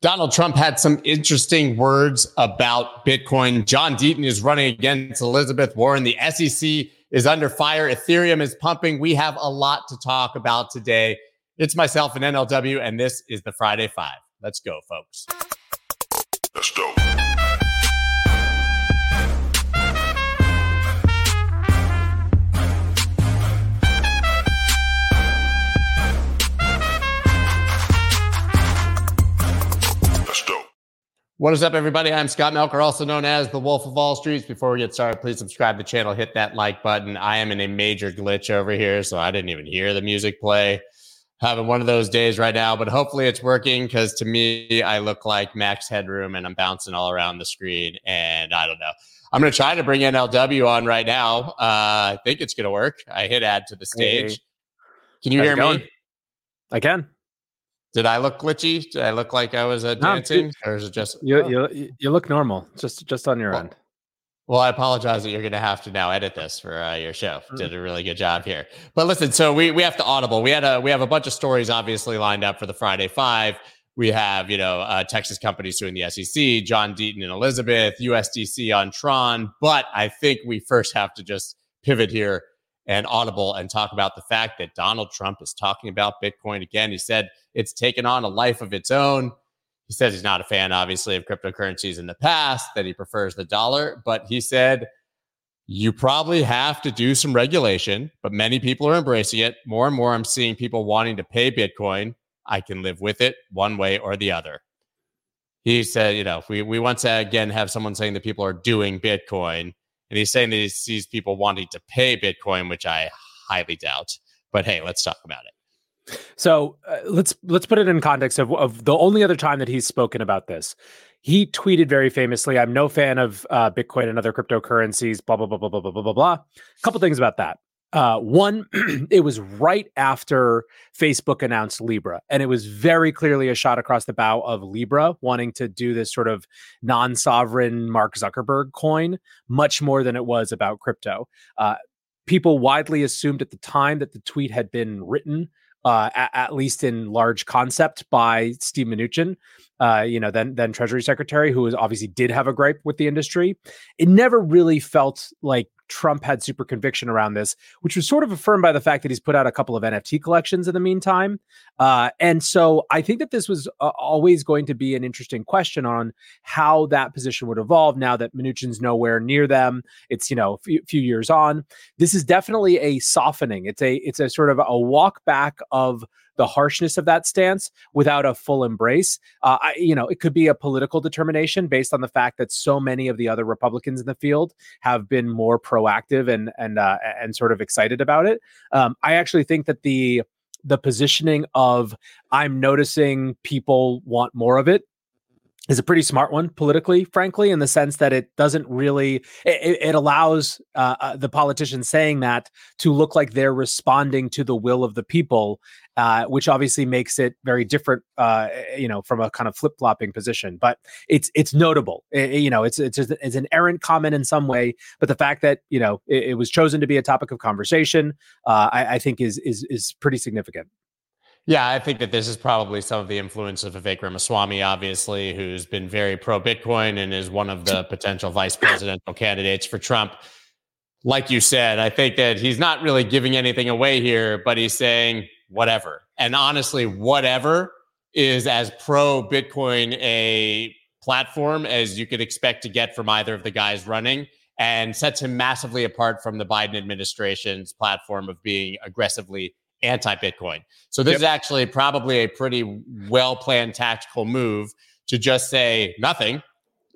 Donald Trump had some interesting words about Bitcoin. John Deaton is running against Elizabeth Warren. The SEC is under fire. Ethereum is pumping. We have a lot to talk about today. It's myself and NLW, and this is the Friday Five. Let's go, folks. Let's go. What is up, everybody? I'm Scott Melker, also known as the Wolf of Wall Streets. Before we get started, please subscribe to the channel, hit that like button. I am in a major glitch over here, so I didn't even hear the music play. Having one of those days right now, but hopefully it's working because to me, I look like Max Headroom and I'm bouncing all around the screen. And I don't know. I'm going to try to bring NLW on right now. Uh, I think it's going to work. I hit add to the stage. Hey. Can you How's hear me? I can. Did I look glitchy? Did I look like I was uh, dancing, no, or is it just you? Oh. You you look normal, just just on your well, end. Well, I apologize that you're going to have to now edit this for uh, your show. Mm-hmm. Did a really good job here. But listen, so we we have to audible. We had a we have a bunch of stories obviously lined up for the Friday Five. We have you know uh, Texas companies suing the SEC, John Deaton and Elizabeth, USDC on Tron. But I think we first have to just pivot here and Audible and talk about the fact that Donald Trump is talking about Bitcoin again. He said it's taken on a life of its own. He says he's not a fan, obviously, of cryptocurrencies in the past, that he prefers the dollar. But he said, you probably have to do some regulation, but many people are embracing it. More and more, I'm seeing people wanting to pay Bitcoin. I can live with it one way or the other. He said, you know, we, we once again have someone saying that people are doing Bitcoin, and he's saying that he sees people wanting to pay Bitcoin, which I highly doubt. But hey, let's talk about it. So uh, let's let's put it in context of, of the only other time that he's spoken about this. He tweeted very famously, "I'm no fan of uh, Bitcoin and other cryptocurrencies." Blah blah blah blah blah blah blah blah. A couple things about that. Uh, one, it was right after Facebook announced Libra, and it was very clearly a shot across the bow of Libra wanting to do this sort of non-sovereign Mark Zuckerberg coin, much more than it was about crypto. Uh, people widely assumed at the time that the tweet had been written uh, at, at, least in large concept by Steve Mnuchin, uh, you know, then then Treasury Secretary, who was obviously did have a gripe with the industry. It never really felt like Trump had super conviction around this, which was sort of affirmed by the fact that he's put out a couple of NFT collections in the meantime. Uh, and so I think that this was uh, always going to be an interesting question on how that position would evolve now that Mnuchin's nowhere near them. It's, you know, a few, few years on. This is definitely a softening. It's a, it's a sort of a walk back of the harshness of that stance without a full embrace. Uh, I, you know, it could be a political determination based on the fact that so many of the other Republicans in the field have been more proactive and and uh, and sort of excited about it. Um, I actually think that the the positioning of I'm noticing people want more of it is a pretty smart one politically, frankly, in the sense that it doesn't really it, it allows uh, uh, the politicians saying that to look like they're responding to the will of the people, uh, which obviously makes it very different, uh, you know, from a kind of flip flopping position. But it's it's notable, it, you know, it's it's it's an errant comment in some way, but the fact that you know it, it was chosen to be a topic of conversation, uh, I, I think is is is pretty significant. Yeah, I think that this is probably some of the influence of Vivek Ramaswamy, obviously, who's been very pro Bitcoin and is one of the potential vice presidential candidates for Trump. Like you said, I think that he's not really giving anything away here, but he's saying whatever. And honestly, whatever is as pro Bitcoin a platform as you could expect to get from either of the guys running and sets him massively apart from the Biden administration's platform of being aggressively anti Bitcoin. So this yep. is actually probably a pretty well planned tactical move to just say nothing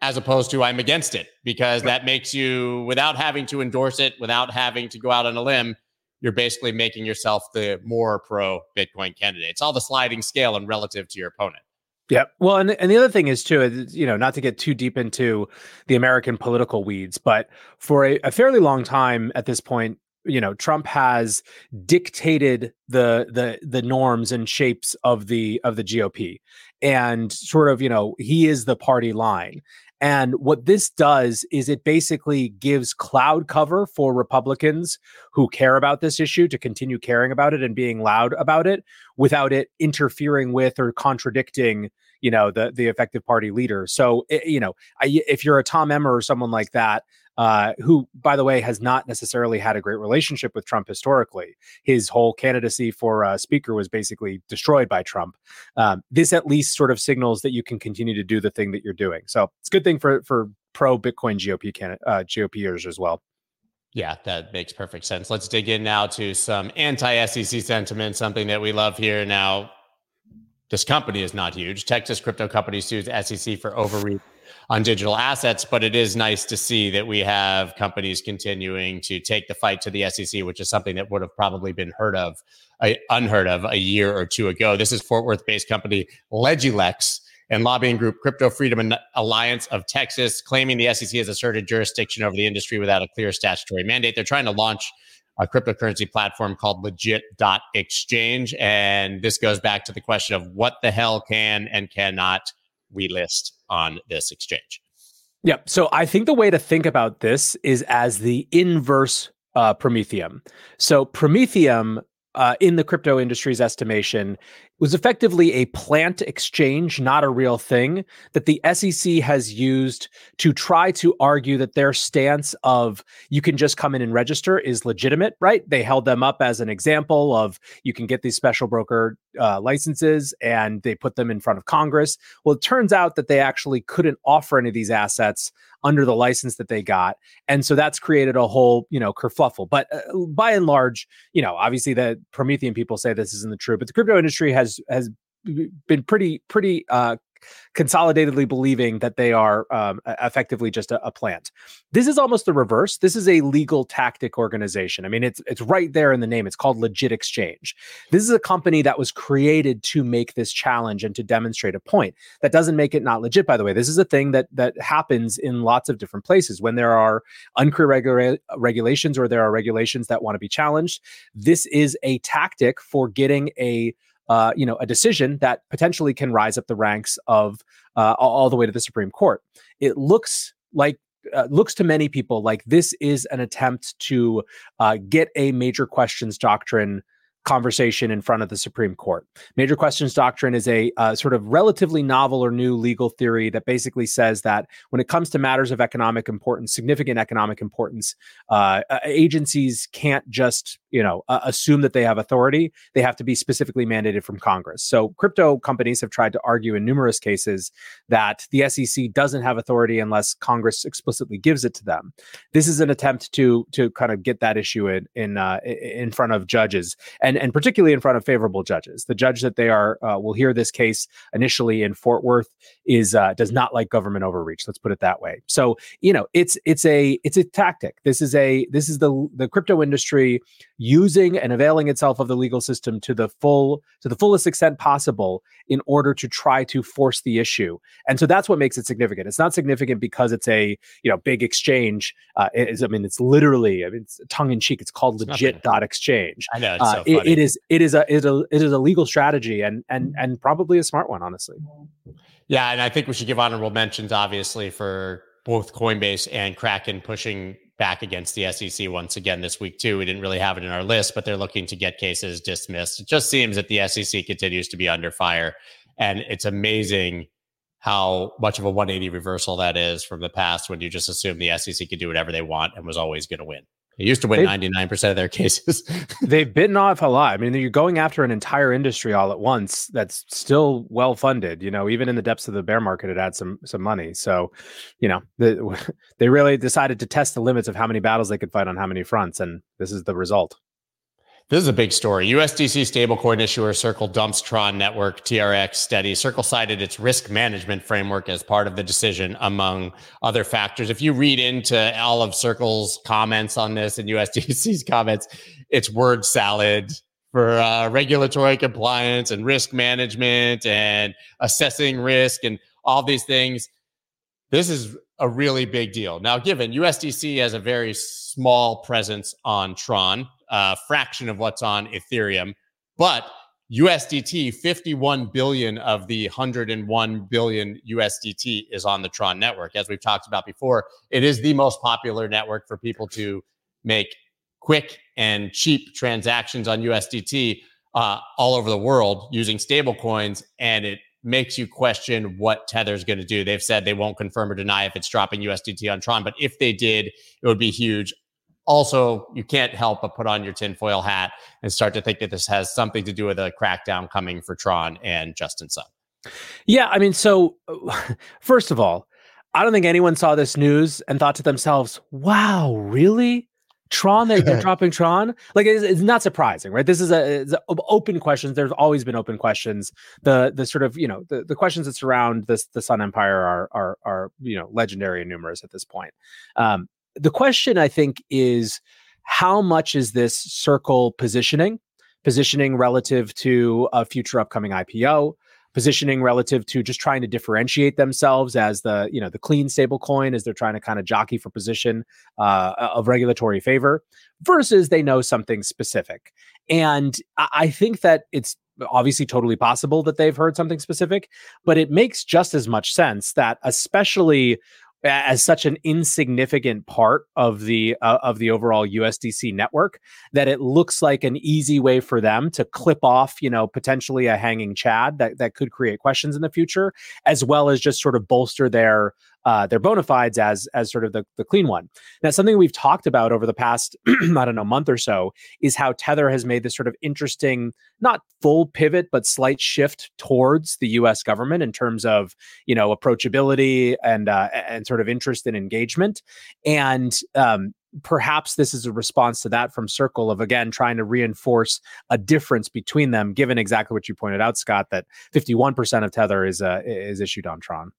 as opposed to I'm against it because that makes you without having to endorse it, without having to go out on a limb, you're basically making yourself the more pro Bitcoin candidate. It's all the sliding scale and relative to your opponent. Yeah. Well, and, and the other thing is too, is, you know, not to get too deep into the American political weeds, but for a, a fairly long time at this point, you know Trump has dictated the the the norms and shapes of the of the GOP and sort of you know he is the party line and what this does is it basically gives cloud cover for Republicans who care about this issue to continue caring about it and being loud about it without it interfering with or contradicting you know the the effective party leader. So it, you know, I, if you're a Tom Emmer or someone like that, uh, who, by the way, has not necessarily had a great relationship with Trump historically. His whole candidacy for uh, speaker was basically destroyed by Trump. Um, this at least sort of signals that you can continue to do the thing that you're doing. So it's a good thing for for pro Bitcoin GOP can, uh, GOPers as well. Yeah, that makes perfect sense. Let's dig in now to some anti SEC sentiment, something that we love here. Now, this company is not huge. Texas crypto company sues SEC for overreach on digital assets, but it is nice to see that we have companies continuing to take the fight to the SEC, which is something that would have probably been heard of, uh, unheard of a year or two ago. This is Fort Worth based company Lejilex and lobbying group Crypto Freedom Alliance of Texas, claiming the SEC has asserted jurisdiction over the industry without a clear statutory mandate. They're trying to launch a cryptocurrency platform called legit.exchange. And this goes back to the question of what the hell can and cannot we list on this exchange. Yep. So I think the way to think about this is as the inverse uh, Prometheum. So Prometheum uh, in the crypto industry's estimation, was effectively a plant exchange, not a real thing, that the SEC has used to try to argue that their stance of you can just come in and register is legitimate, right? They held them up as an example of you can get these special broker uh, licenses and they put them in front of Congress. Well, it turns out that they actually couldn't offer any of these assets under the license that they got. And so that's created a whole, you know, kerfluffle. But uh, by and large, you know, obviously the Prometheum people say this isn't the truth, but the crypto industry has has been pretty pretty uh, consolidatedly believing that they are um, effectively just a, a, plant. This is almost the reverse. This is a legal tactic organization. I mean, it's it's right there in the name. It's called Legit Exchange. This is a company that was created to make this challenge and to demonstrate a point. That doesn't make it not legit, by the way. This is a thing that that happens in lots of different places when there are unclear regula- regulations or there are regulations that want to be challenged. This is a tactic for getting a uh, you know, a decision that potentially can rise up the ranks of uh, all the way to the Supreme Court. It looks like uh, looks to many people like this is an attempt to uh, get a major questions doctrine conversation in front of the Supreme Court. Major questions doctrine is a uh, sort of relatively novel or new legal theory that basically says that when it comes to matters of economic importance, significant economic importance, uh, agencies can't just you know uh, assume that they have authority. They have to be specifically mandated from Congress. So crypto companies have tried to argue in numerous cases that the SEC doesn't have authority unless Congress explicitly gives it to them. This is an attempt to to kind of get that issue in in uh, in front of judges and and particularly in front of favorable judges. The judge that they are uh, will hear this case initially in Fort Worth is uh, does not like government overreach. Let's put it that way. So you know it's it's a it's a tactic. This is a this is the the crypto industry using and availing itself of the legal system to the full to the fullest extent possible in order to try to force the issue. And so that's what makes it significant. It's not significant because it's a you know big exchange. Uh, it is, I mean, it's literally I mean, it's tongue in cheek. It's called it's legit dot exchange. I know. Uh, so it is it is a it is a it is a legal strategy and and and probably a smart one, honestly. Yeah, and I think we should give honorable mentions, obviously, for both Coinbase and Kraken pushing back against the SEC once again this week too. We didn't really have it in our list, but they're looking to get cases dismissed. It just seems that the SEC continues to be under fire, and it's amazing how much of a 180 reversal that is from the past when you just assume the SEC could do whatever they want and was always going to win. They used to win ninety nine percent of their cases. they've bitten off a lot. I mean, you're going after an entire industry all at once that's still well funded. You know, even in the depths of the bear market, it had some some money. So, you know, the, they really decided to test the limits of how many battles they could fight on how many fronts, and this is the result. This is a big story. USDC stablecoin issuer Circle dumps Tron network TRX steady. Circle cited its risk management framework as part of the decision, among other factors. If you read into all of Circle's comments on this and USDC's comments, it's word salad for uh, regulatory compliance and risk management and assessing risk and all these things. This is a really big deal. Now, given USDC has a very small presence on Tron, a fraction of what's on Ethereum, but USDT, 51 billion of the 101 billion USDT is on the Tron network. As we've talked about before, it is the most popular network for people to make quick and cheap transactions on USDT uh, all over the world using stable coins. And it makes you question what Tether's going to do. They've said they won't confirm or deny if it's dropping USDT on Tron, but if they did, it would be huge. Also, you can't help but put on your tinfoil hat and start to think that this has something to do with a crackdown coming for Tron and Justin Sun. Yeah, I mean, so first of all, I don't think anyone saw this news and thought to themselves, "Wow, really? Tron? They're, they're dropping Tron? Like, it's, it's, not surprising, right? This is a, a, open questions. There's always been open questions. The the sort of you know the, the questions that surround this the Sun Empire are are are you know legendary and numerous at this point. Um, the question I think is how much is this circle positioning? Positioning relative to a future upcoming IPO, positioning relative to just trying to differentiate themselves as the you know the clean stable coin as they're trying to kind of jockey for position uh, of regulatory favor versus they know something specific and i think that it's obviously totally possible that they've heard something specific but it makes just as much sense that especially as such an insignificant part of the uh, of the overall USDC network that it looks like an easy way for them to clip off, you know, potentially a hanging Chad that that could create questions in the future, as well as just sort of bolster their uh, their bona fides as as sort of the, the clean one. Now, something we've talked about over the past I don't know month or so is how Tether has made this sort of interesting, not full pivot, but slight shift towards the U.S. government in terms of you know approachability and uh, and sort of interest and engagement. And um, perhaps this is a response to that from Circle of again trying to reinforce a difference between them, given exactly what you pointed out, Scott, that 51% of Tether is uh, is issued on Tron.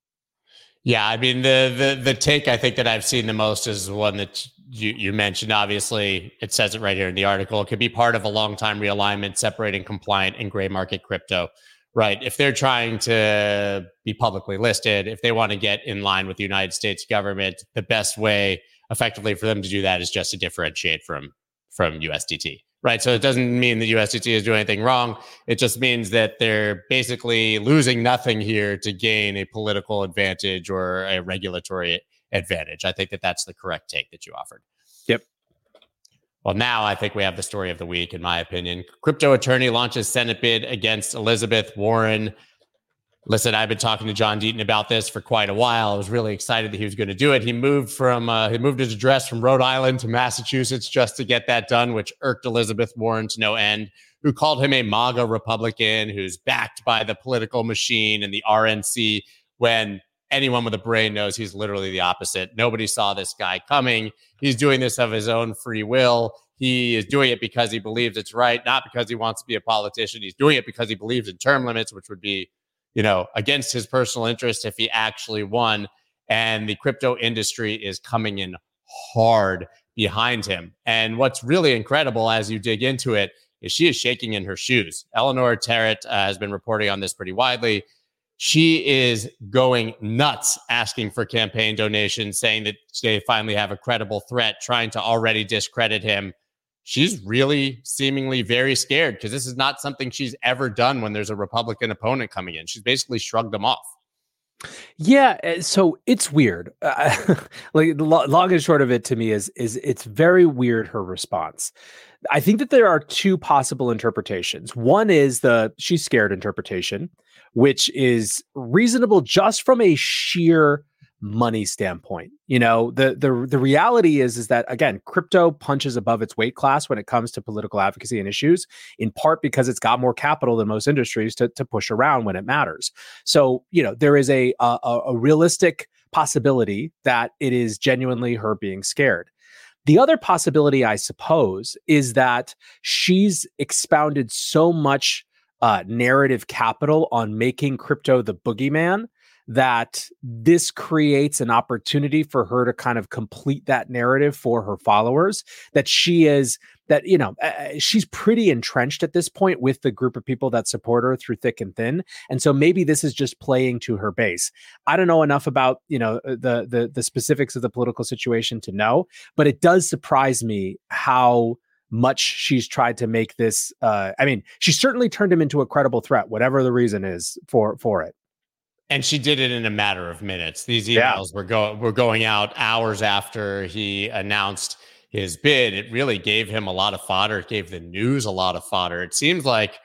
Yeah, I mean the the the take I think that I've seen the most is one that you you mentioned. Obviously, it says it right here in the article. It could be part of a long time realignment separating compliant and gray market crypto. Right. If they're trying to be publicly listed, if they want to get in line with the United States government, the best way effectively for them to do that is just to differentiate from from USDT right? So it doesn't mean that USDT is doing anything wrong. It just means that they're basically losing nothing here to gain a political advantage or a regulatory advantage. I think that that's the correct take that you offered. Yep. Well, now I think we have the story of the week, in my opinion. Crypto attorney launches Senate bid against Elizabeth Warren. Listen, I've been talking to John Deaton about this for quite a while. I was really excited that he was going to do it. He moved from uh, he moved his address from Rhode Island to Massachusetts just to get that done, which irked Elizabeth Warren to no end, who called him a MAGA Republican who's backed by the political machine and the RNC. When anyone with a brain knows he's literally the opposite. Nobody saw this guy coming. He's doing this of his own free will. He is doing it because he believes it's right, not because he wants to be a politician. He's doing it because he believes in term limits, which would be you know, against his personal interest if he actually won. And the crypto industry is coming in hard behind him. And what's really incredible as you dig into it is she is shaking in her shoes. Eleanor Terrett uh, has been reporting on this pretty widely. She is going nuts asking for campaign donations, saying that they finally have a credible threat, trying to already discredit him she's really seemingly very scared because this is not something she's ever done when there's a Republican opponent coming in. She's basically shrugged them off. Yeah, eh, so it's weird. Uh, like the long and short of it to me is is it's very weird her response. I think that there are two possible interpretations. One is the she's scared interpretation, which is reasonable just from a sheer money standpoint. You know, the the the reality is is that again, crypto punches above its weight class when it comes to political advocacy and issues, in part because it's got more capital than most industries to to push around when it matters. So, you know, there is a a, a realistic possibility that it is genuinely her being scared. The other possibility, I suppose, is that she's expounded so much uh, narrative capital on making crypto the boogeyman that this creates an opportunity for her to kind of complete that narrative for her followers that she is that you know uh, she's pretty entrenched at this point with the group of people that support her through thick and thin. And so maybe this is just playing to her base. I don't know enough about you know uh, the the the specifics of the political situation to know but it does surprise me how much she's tried to make this uh, i mean she certainly turned him into a credible threat whatever the reason is for for it and she did it in a matter of minutes. These emails yeah. were going were going out hours after he announced his bid. It really gave him a lot of fodder. It gave the news a lot of fodder. It seems like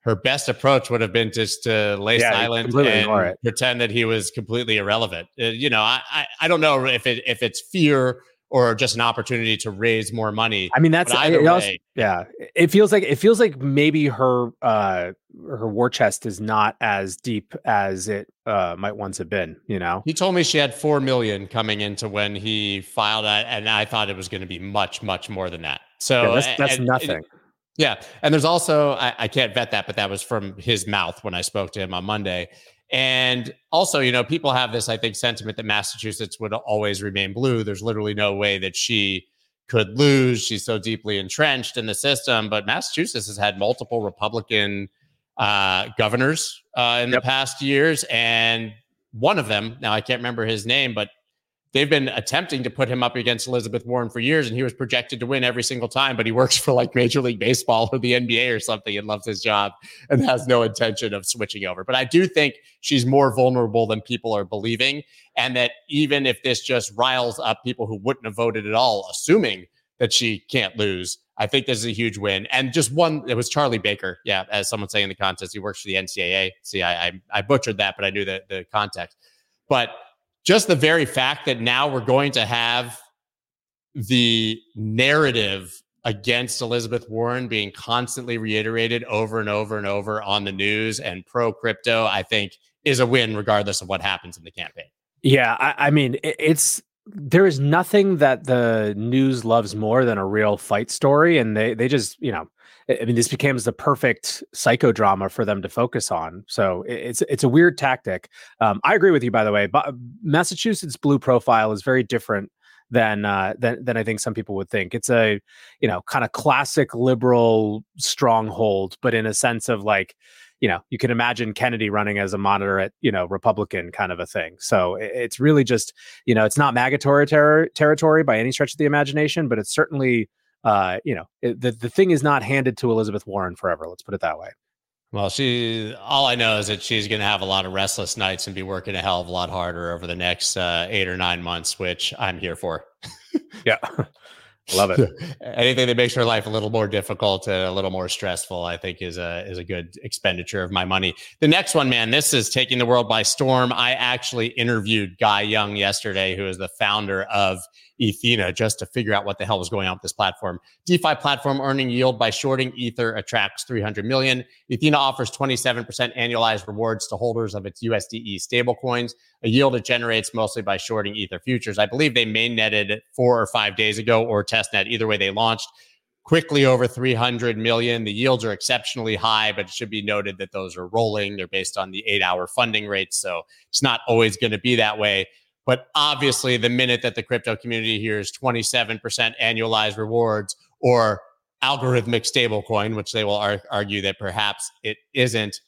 her best approach would have been just to lay yeah, silent and pretend that he was completely irrelevant. Uh, you know, I, I, I don't know if it if it's fear or just an opportunity to raise more money. I mean, that's it also, yeah. It feels like it feels like maybe her uh her war chest is not as deep as it uh might once have been. You know, he told me she had four million coming into when he filed that, and I thought it was going to be much much more than that. So yeah, that's, that's and, nothing. yeah, and there's also I, I can't vet that, but that was from his mouth when I spoke to him on Monday. And also, you know, people have this, I think, sentiment that Massachusetts would always remain blue. There's literally no way that she could lose. She's so deeply entrenched in the system. But Massachusetts has had multiple Republican uh, governors uh, in yep. the past years. And one of them, now I can't remember his name, but they've been attempting to put him up against Elizabeth Warren for years, and he was projected to win every single time. But he works for like Major League Baseball or the NBA or something and loves his job and has no intention of switching over. But I do think she's more vulnerable than people are believing. And that even if this just riles up people who wouldn't have voted at all, assuming that she can't lose, I think this is a huge win. And just one, it was Charlie Baker. Yeah, as someone saying in the contest, he works for the NCAA. See, I, I, I butchered that, but I knew the, the context. But just the very fact that now we're going to have the narrative against Elizabeth Warren being constantly reiterated over and over and over on the news and pro crypto, I think is a win regardless of what happens in the campaign. Yeah, I, I mean, it's there is nothing that the news loves more than a real fight story, and they they just you know I mean, this becomes the perfect psychodrama for them to focus on. So it's it's a weird tactic. Um, I agree with you, by the way. But Massachusetts blue profile is very different than uh, than than I think some people would think. It's a you know kind of classic liberal stronghold, but in a sense of like you know you can imagine Kennedy running as a moderate you know Republican kind of a thing. So it's really just you know it's not MAGA ter- territory by any stretch of the imagination, but it's certainly uh, you know, it, the the thing is not handed to Elizabeth Warren forever. Let's put it that way. Well, she. All I know is that she's going to have a lot of restless nights and be working a hell of a lot harder over the next uh, eight or nine months, which I'm here for. yeah, love it. Anything that makes your life a little more difficult, and a little more stressful, I think is a is a good expenditure of my money. The next one, man, this is taking the world by storm. I actually interviewed Guy Young yesterday, who is the founder of Ethena just to figure out what the hell was going on with this platform. DeFi platform earning yield by shorting Ether attracts 300 million. Ethena offers 27% annualized rewards to holders of its USDE stablecoins, a yield it generates mostly by shorting Ether futures. I believe they main netted four or five days ago or testnet. Either way, they launched quickly over 300 million. The yields are exceptionally high, but it should be noted that those are rolling. They're based on the eight hour funding rates. So it's not always going to be that way. But obviously, the minute that the crypto community hears 27% annualized rewards or algorithmic stablecoin, which they will ar- argue that perhaps it isn't,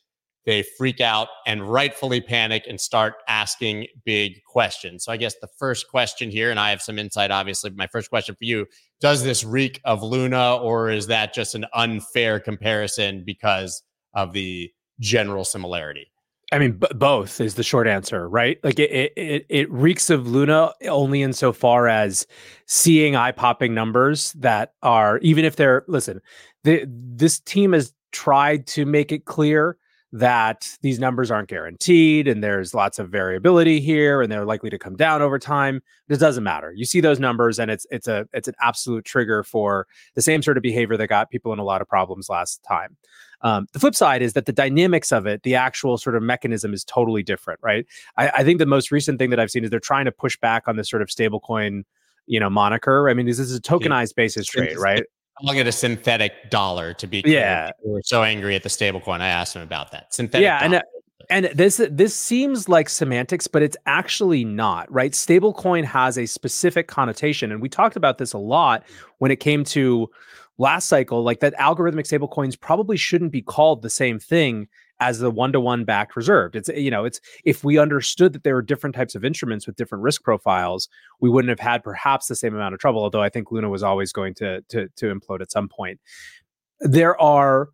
they freak out and rightfully panic and start asking big questions. So, I guess the first question here, and I have some insight, obviously, my first question for you does this reek of Luna, or is that just an unfair comparison because of the general similarity? I mean, b- both is the short answer, right? Like it, it, it reeks of Luna only insofar as seeing eye popping numbers that are, even if they're, listen, the, this team has tried to make it clear that these numbers aren't guaranteed and there's lots of variability here and they're likely to come down over time it doesn't matter you see those numbers and it's it's a it's an absolute trigger for the same sort of behavior that got people in a lot of problems last time um, the flip side is that the dynamics of it, the actual sort of mechanism is totally different, right? I, I think the most recent thing that I've seen is they're trying to push back on this sort of stablecoin, you know, moniker. I mean, this is a tokenized basis trade, right? Calling it a synthetic dollar to be yeah. We were so angry at the stablecoin i asked him about that. Synthetic yeah uh, dollar. and and this this seems like semantics but it's actually not right? Stablecoin has a specific connotation and we talked about this a lot when it came to last cycle, like that algorithmic stablecoins probably shouldn't be called the same thing as the one-to-one backed reserved. It's you know, it's if we understood that there are different types of instruments with different risk profiles, we wouldn't have had perhaps the same amount of trouble. Although I think Luna was always going to to to implode at some point. There are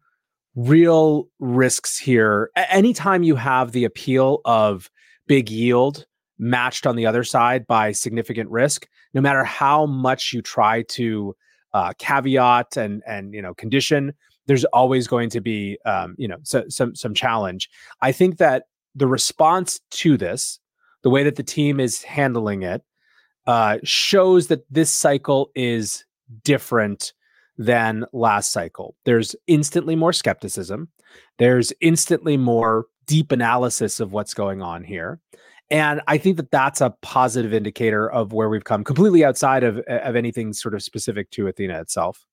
real risks here. Anytime you have the appeal of big yield matched on the other side by significant risk, no matter how much you try to uh, caveat and and you know condition there's always going to be um, you know so, some some challenge. I think that the response to this, the way that the team is handling it, uh, shows that this cycle is different than last cycle. There's instantly more skepticism. There's instantly more deep analysis of what's going on here. And I think that that's a positive indicator of where we've come completely outside of, of anything sort of specific to Ethena itself.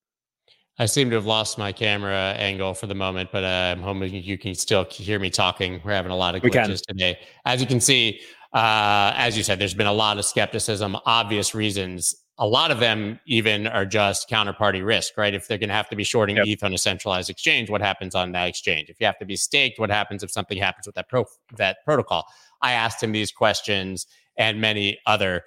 I seem to have lost my camera angle for the moment, but uh, I'm hoping you can still hear me talking. We're having a lot of glitches today. As you can see, uh, as you said, there's been a lot of skepticism, obvious reasons. A lot of them even are just counterparty risk, right? If they're going to have to be shorting yep. ETH on a centralized exchange, what happens on that exchange? If you have to be staked, what happens if something happens with that pro- that protocol? I asked him these questions and many other,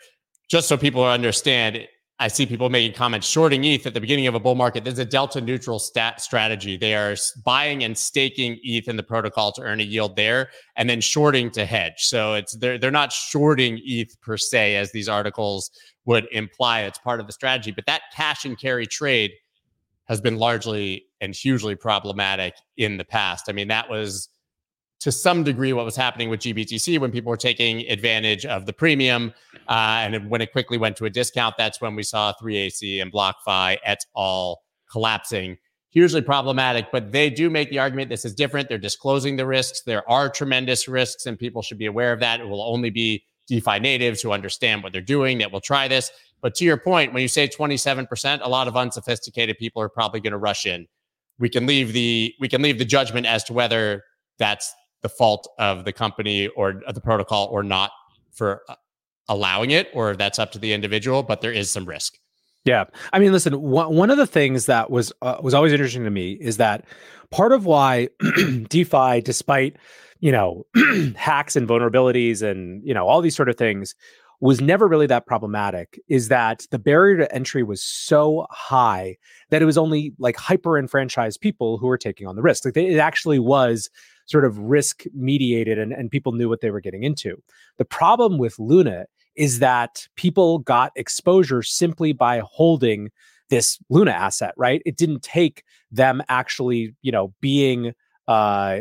just so people understand. I see people making comments shorting ETH at the beginning of a bull market. There's a delta neutral stat strategy. They are buying and staking ETH in the protocol to earn a yield there, and then shorting to hedge. So it's they're they're not shorting ETH per se, as these articles would imply. It's part of the strategy, but that cash and carry trade has been largely and hugely problematic in the past. I mean, that was to some degree what was happening with GBTC when people were taking advantage of the premium. Uh, and when it quickly went to a discount, that's when we saw 3AC and BlockFi et al. collapsing. Hugely problematic, but they do make the argument this is different. They're disclosing the risks. There are tremendous risks, and people should be aware of that. It will only be DeFi natives who understand what they're doing that will try this. But to your point, when you say 27%, a lot of unsophisticated people are probably going to rush in. We can leave the we can leave the judgment as to whether that's the fault of the company or the protocol or not for uh, allowing it, or that's up to the individual. But there is some risk. Yeah, I mean, listen. One one of the things that was uh, was always interesting to me is that part of why DeFi, despite you know hacks and vulnerabilities and you know all these sort of things, was never really that problematic is that the barrier to entry was so high that it was only like hyper enfranchised people who were taking on the risk. Like it actually was sort of risk mediated and, and people knew what they were getting into. The problem with Luna is that people got exposure simply by holding this Luna asset, right? It didn't take them actually, you know, being uh,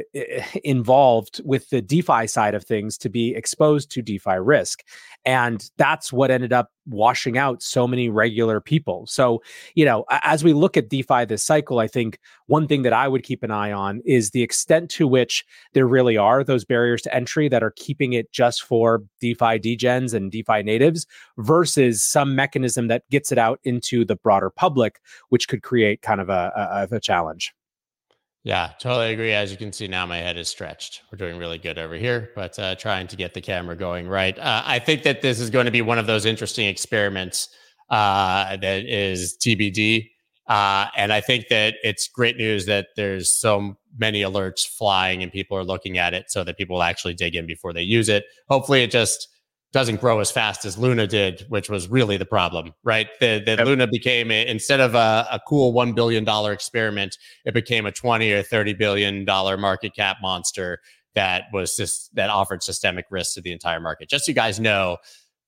involved with the DeFi side of things to be exposed to DeFi risk. And that's what ended up washing out so many regular people. So, you know, as we look at DeFi this cycle, I think one thing that I would keep an eye on is the extent to which there really are those barriers to entry that are keeping it just for DeFi degens and DeFi natives versus some mechanism that gets it out into the broader public, which could create kind of a, a, a challenge. Yeah, totally agree. As you can see now, my head is stretched. We're doing really good over here, but uh, trying to get the camera going right. Uh, I think that this is going to be one of those interesting experiments uh, that is TBD. Uh, and I think that it's great news that there's so many alerts flying and people are looking at it so that people will actually dig in before they use it. Hopefully, it just doesn't grow as fast as Luna did, which was really the problem, right? The, the yep. Luna became a, instead of a, a cool one billion dollar experiment, it became a twenty or thirty billion dollar market cap monster that was just that offered systemic risk to the entire market. Just so you guys know,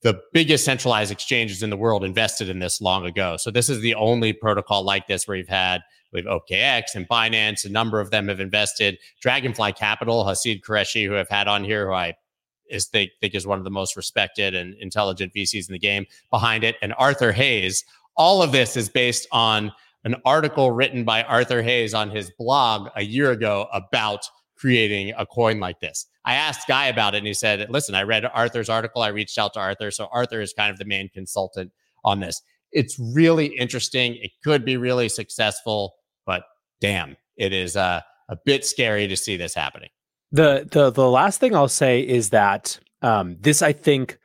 the biggest centralized exchanges in the world invested in this long ago. So this is the only protocol like this where you've had have OKX and Binance. A number of them have invested. Dragonfly Capital, Haseeb Qureshi, who I've had on here, who I is they think is one of the most respected and intelligent VCs in the game behind it, and Arthur Hayes. All of this is based on an article written by Arthur Hayes on his blog a year ago about creating a coin like this. I asked Guy about it and he said, Listen, I read Arthur's article. I reached out to Arthur. So Arthur is kind of the main consultant on this. It's really interesting. It could be really successful, but damn, it is uh, a bit scary to see this happening. The the the last thing I'll say is that um, this I think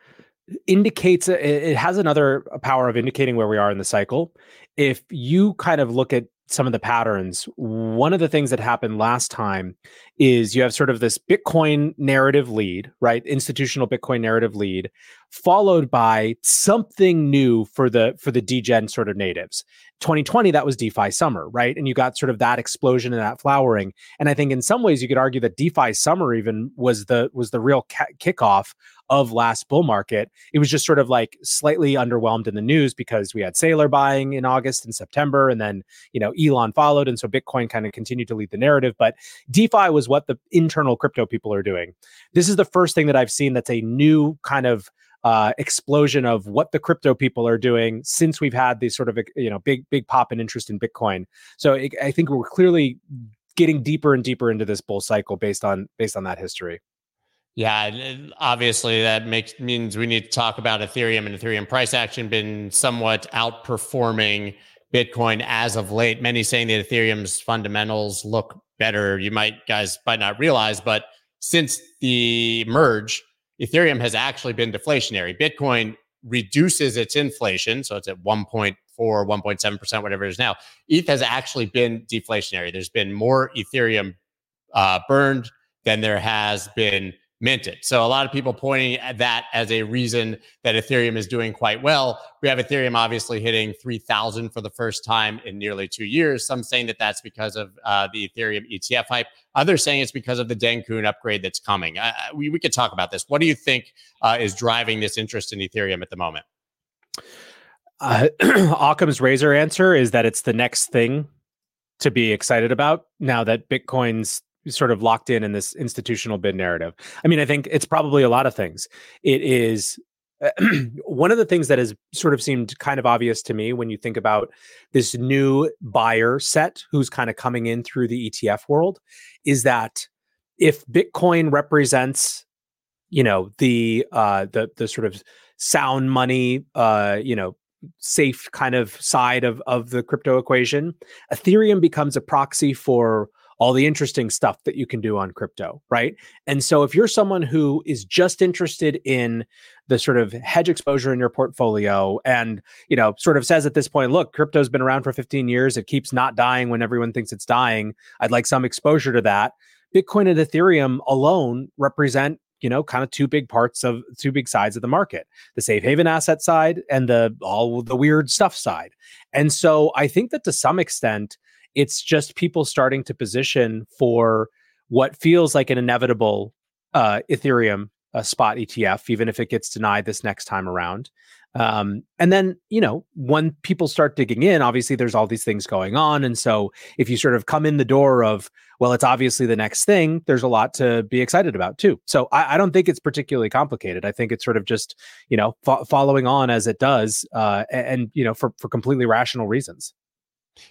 indicates it has another power of indicating where we are in the cycle. If you kind of look at some of the patterns, one of the things that happened last time is you have sort of this Bitcoin narrative lead, right? Institutional Bitcoin narrative lead, followed by something new for the for the degen sort of natives. 2020 that was DeFi summer, right? And you got sort of that explosion and that flowering. And I think in some ways you could argue that DeFi summer even was the was the real ca- kickoff of last bull market. It was just sort of like slightly underwhelmed in the news because we had Saylor buying in August and September, and then you know Elon followed, and so Bitcoin kind of continued to lead the narrative. But DeFi was what the internal crypto people are doing. This is the first thing that I've seen that's a new kind of uh, explosion of what the crypto people are doing since we've had these sort of you know big big pop in interest in Bitcoin. So it, I think we're clearly getting deeper and deeper into this bull cycle based on based on that history. Yeah, obviously that makes means we need to talk about Ethereum and Ethereum price action been somewhat outperforming Bitcoin as of late. Many saying that Ethereum's fundamentals look better. You might guys might not realize, but since the merge, Ethereum has actually been deflationary. Bitcoin reduces its inflation, so it's at 1.4, 1.7%, whatever it is now. ETH has actually been deflationary. There's been more Ethereum uh, burned than there has been minted. So a lot of people pointing at that as a reason that Ethereum is doing quite well. We have Ethereum obviously hitting 3,000 for the first time in nearly two years. Some saying that that's because of uh, the Ethereum ETF hype. Others saying it's because of the Dencun upgrade that's coming. Uh, we, we could talk about this. What do you think uh, is driving this interest in Ethereum at the moment? Uh, Occam's razor answer is that it's the next thing to be excited about now that Bitcoin's sort of locked in in this institutional bid narrative. I mean, I think it's probably a lot of things. It is one of the things that has sort of seemed kind of obvious to me when you think about this new buyer set who's kind of coming in through the ETF world is that if Bitcoin represents, you know, the uh the the sort of sound money uh, you know, safe kind of side of of the crypto equation, Ethereum becomes a proxy for all the interesting stuff that you can do on crypto, right? And so if you're someone who is just interested in the sort of hedge exposure in your portfolio and, you know, sort of says at this point, look, crypto's been around for 15 years, it keeps not dying when everyone thinks it's dying. I'd like some exposure to that. Bitcoin and Ethereum alone represent you know kind of two big parts of two big sides of the market the safe haven asset side and the all the weird stuff side and so i think that to some extent it's just people starting to position for what feels like an inevitable uh, Ethereum uh, spot ETF, even if it gets denied this next time around. Um, and then, you know, when people start digging in, obviously there's all these things going on. And so if you sort of come in the door of, well, it's obviously the next thing, there's a lot to be excited about too. So I, I don't think it's particularly complicated. I think it's sort of just, you know, fo- following on as it does, uh, and, you know, for, for completely rational reasons.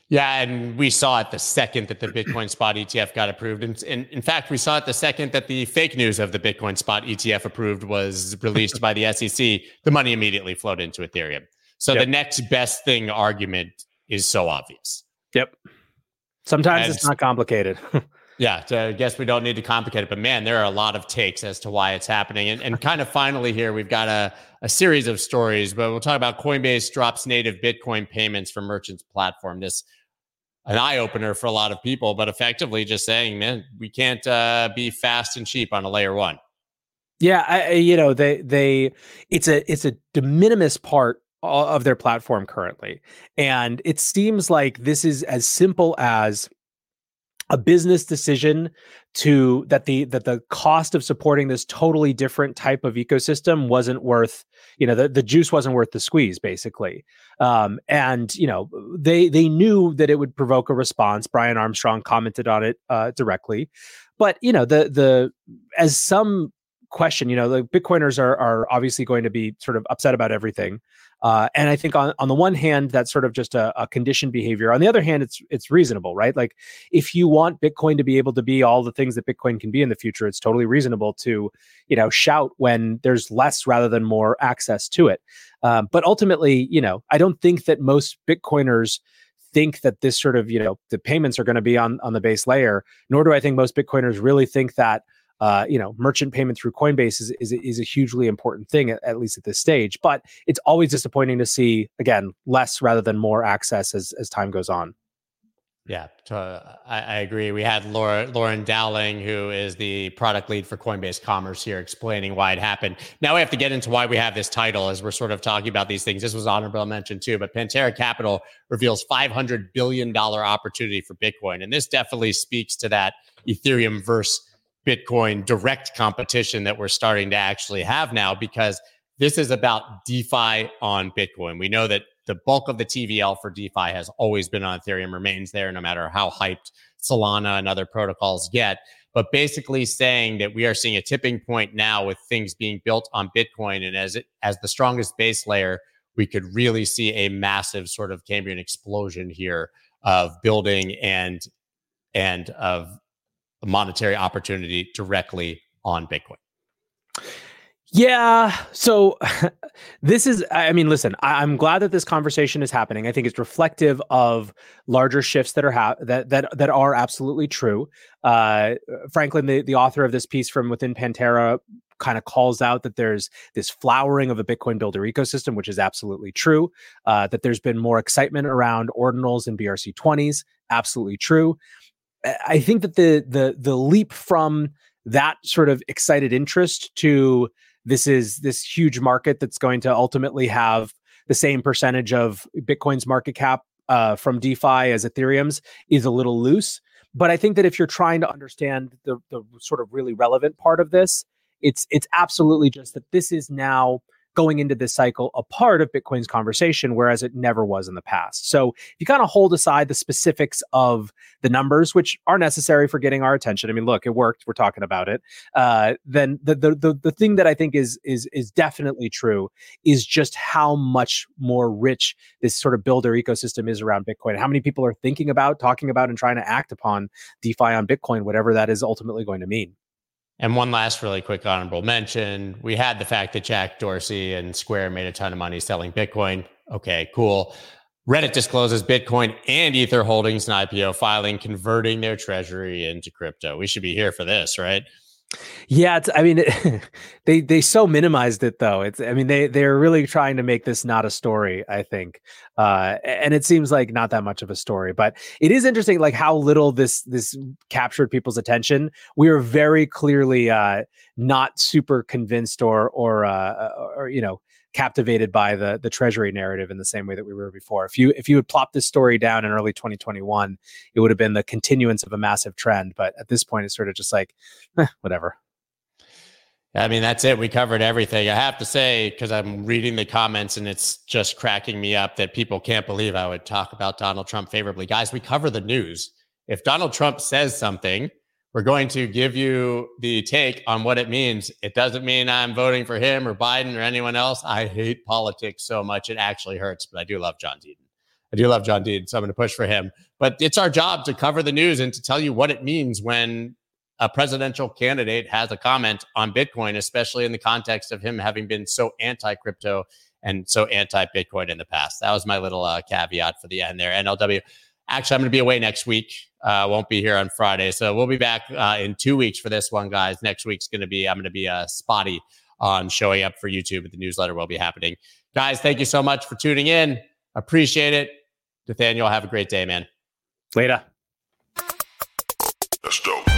Yeah, and we saw it the second that the Bitcoin spot ETF got approved. And, and, in fact, we saw it the second that the fake news of the Bitcoin spot ETF approved was released by the SEC. The money immediately flowed into Ethereum. So yep. the next best thing argument is so obvious. Yep. Sometimes and it's not complicated. Yeah, so I guess we don't need to complicate it, but man, there are a lot of takes as to why it's happening. And, and kind of finally here, we've got a, a series of stories, but we'll talk about Coinbase drops native Bitcoin payments for merchants platform. This an eye opener for a lot of people, but effectively just saying, man, we can't uh, be fast and cheap on a layer one. Yeah, I, you know, they they it's a it's a de minimis part of their platform currently, and it seems like this is as simple as a business decision to that the that the cost of supporting this totally different type of ecosystem wasn't worth you know the, the juice wasn't worth the squeeze basically. Um, and you know they they knew that it would provoke a response. Brian armstrong commented on it uh, directly. But you know the the as some question you know the bitcoiners are are obviously going to be sort of upset about everything uh, and I think on, on the one hand, that's sort of just a, a conditioned behavior. On the other hand, it's it's reasonable, right? Like if you want Bitcoin to be able to be all the things that Bitcoin can be in the future, it's totally reasonable to, you know, shout when there's less rather than more access to it. Um, but ultimately, you know, I don't think that most Bitcoiners think that this sort of, you know, the payments are going to be on on the base layer. Nor do I think most Bitcoiners really think that uh, you know, merchant payment through Coinbase is, is, is a hugely important thing, at, least at this stage. But it's always disappointing to see, again, less rather than more access as, as time goes on. Yeah, uh, I, I, agree. We had Laura, Lauren Dowling, who is the product lead for Coinbase Commerce here, explaining why it happened. Now we have to get into why we have this title as we're sort of talking about these things. This was honorable mention too, but Pantera Capital reveals $500 billion opportunity for Bitcoin. And this definitely speaks to that Ethereum versus Bitcoin direct competition that we're starting to actually have now because this is about DeFi on Bitcoin. We know that the bulk of the TVL for DeFi has always been on Ethereum, remains there no matter how hyped Solana and other protocols get. But basically saying that we are seeing a tipping point now with things being built on Bitcoin, and as it as the strongest base layer, we could really see a massive sort of Cambrian explosion here of building and and of monetary opportunity directly on Bitcoin. Yeah. So this is, I mean, listen, I, am glad that this conversation is happening. I think it's reflective of larger shifts that are ha- that that that are absolutely true. Uh, Franklin, the, the author of this piece from within Pantera, kind of calls out that there's this flowering of a Bitcoin builder ecosystem, which is absolutely true. Uh, that there's been more excitement around ordinals and BRC20s, absolutely true. I think that the the the leap from that sort of excited interest to this is this huge market that's going to ultimately have the same percentage of Bitcoin's market cap uh, from DeFi as Ethereum's is a little loose. But I think that if you're trying to understand the the sort of really relevant part of this, it's it's absolutely just that this is now going into this cycle a part of Bitcoin's conversation, whereas it never was in the past. So if you kind of hold aside the specifics of the numbers, which are necessary for getting our attention, I mean, look, it worked. We're talking about it. Uh, then the, the the the thing that I think is is is definitely true is just how much more rich this sort of builder ecosystem is around Bitcoin. How many people are thinking about, talking about, and trying to act upon DeFi on Bitcoin, whatever that is ultimately going to mean. And one last really quick honorable mention. We had the fact that Jack Dorsey and Square made a ton of money selling Bitcoin. Okay, cool. Reddit discloses Bitcoin and Ether holdings in IPO filing, converting their treasury into crypto. We should be here for this, right? Yeah, it's, I mean, it, they they so minimized it though. It's I mean they they're really trying to make this not a story. I think, uh, and it seems like not that much of a story. But it is interesting, like how little this this captured people's attention. We are very clearly uh, not super convinced or or uh, or you know captivated by the the treasury narrative in the same way that we were before. If you if you had plopped this story down in early 2021, it would have been the continuance of a massive trend. But at this point, it's sort of just like eh, whatever. I mean, that's it. We covered everything. I have to say, because I'm reading the comments and it's just cracking me up that people can't believe I would talk about Donald Trump favorably. Guys, we cover the news. If Donald Trump says something, we're going to give you the take on what it means. It doesn't mean I'm voting for him or Biden or anyone else. I hate politics so much. It actually hurts, but I do love John Deaton. I do love John Deaton, so I'm going to push for him. But it's our job to cover the news and to tell you what it means when a presidential candidate has a comment on Bitcoin, especially in the context of him having been so anti crypto and so anti Bitcoin in the past. That was my little uh, caveat for the end there. NLW. Actually, I'm going to be away next week. Uh, won't be here on Friday, so we'll be back uh, in two weeks for this one, guys. Next week's going to be I'm going to be uh, spotty on showing up for YouTube, but the newsletter will be happening. Guys, thank you so much for tuning in. Appreciate it. Nathaniel, have a great day, man. Later. Let's go.